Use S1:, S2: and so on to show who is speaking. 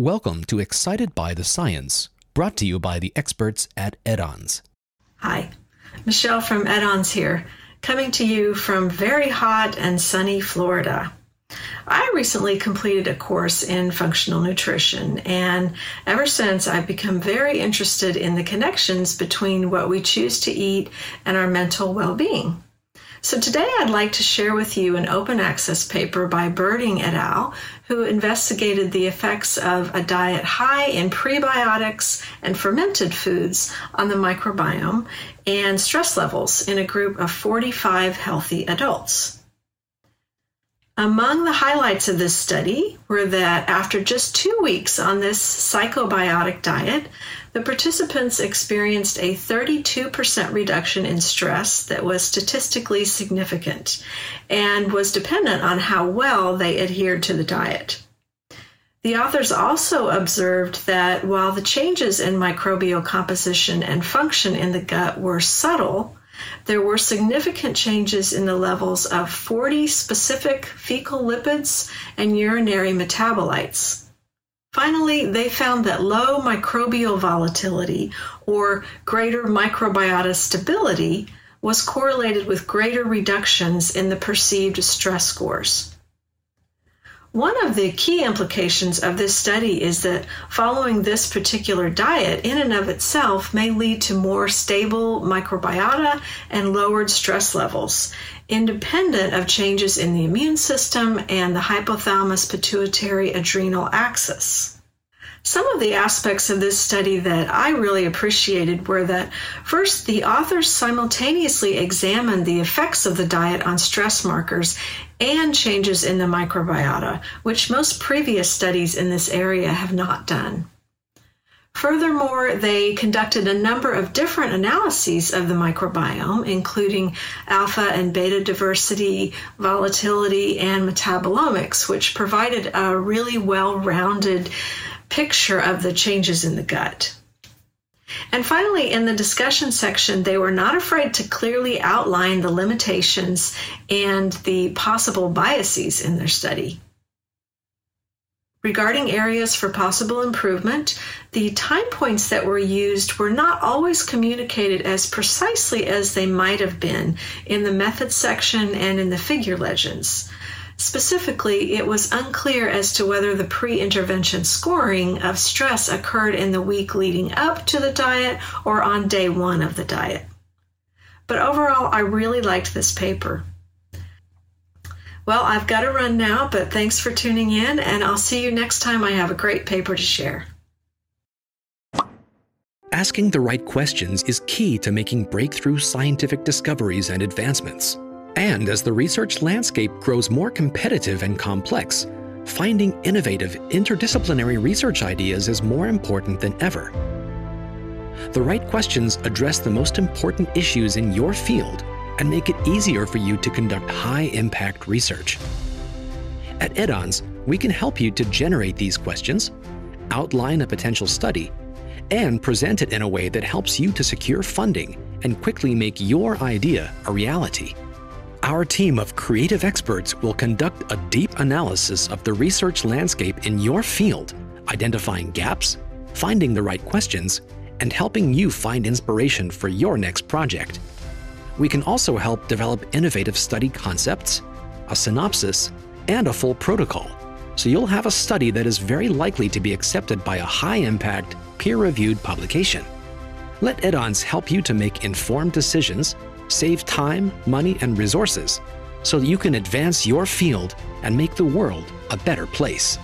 S1: Welcome to Excited by the Science, brought to you by the experts at Edanz.
S2: Hi, Michelle from Edanz here, coming to you from very hot and sunny Florida. I recently completed a course in functional nutrition, and ever since I've become very interested in the connections between what we choose to eat and our mental well being. So today I'd like to share with you an open access paper by Berding et al., who investigated the effects of a diet high in prebiotics and fermented foods on the microbiome and stress levels in a group of 45 healthy adults. Among the highlights of this study were that after just two weeks on this psychobiotic diet, the participants experienced a 32% reduction in stress that was statistically significant and was dependent on how well they adhered to the diet. The authors also observed that while the changes in microbial composition and function in the gut were subtle, there were significant changes in the levels of 40 specific fecal lipids and urinary metabolites. Finally, they found that low microbial volatility or greater microbiota stability was correlated with greater reductions in the perceived stress scores. One of the key implications of this study is that following this particular diet in and of itself may lead to more stable microbiota and lowered stress levels, independent of changes in the immune system and the hypothalamus pituitary adrenal axis. Some of the aspects of this study that I really appreciated were that first, the authors simultaneously examined the effects of the diet on stress markers and changes in the microbiota, which most previous studies in this area have not done. Furthermore, they conducted a number of different analyses of the microbiome, including alpha and beta diversity, volatility, and metabolomics, which provided a really well rounded picture of the changes in the gut. And finally, in the discussion section, they were not afraid to clearly outline the limitations and the possible biases in their study. Regarding areas for possible improvement, the time points that were used were not always communicated as precisely as they might have been in the methods section and in the figure legends. Specifically, it was unclear as to whether the pre intervention scoring of stress occurred in the week leading up to the diet or on day one of the diet. But overall, I really liked this paper. Well, I've got to run now, but thanks for tuning in, and I'll see you next time I have a great paper to share.
S1: Asking the right questions is key to making breakthrough scientific discoveries and advancements. And as the research landscape grows more competitive and complex, finding innovative, interdisciplinary research ideas is more important than ever. The right questions address the most important issues in your field and make it easier for you to conduct high impact research. At Edanz, we can help you to generate these questions, outline a potential study, and present it in a way that helps you to secure funding and quickly make your idea a reality. Our team of creative experts will conduct a deep analysis of the research landscape in your field, identifying gaps, finding the right questions, and helping you find inspiration for your next project. We can also help develop innovative study concepts, a synopsis, and a full protocol, so you'll have a study that is very likely to be accepted by a high impact, peer reviewed publication. Let Edanz help you to make informed decisions save time, money, and resources so that you can advance your field and make the world a better place.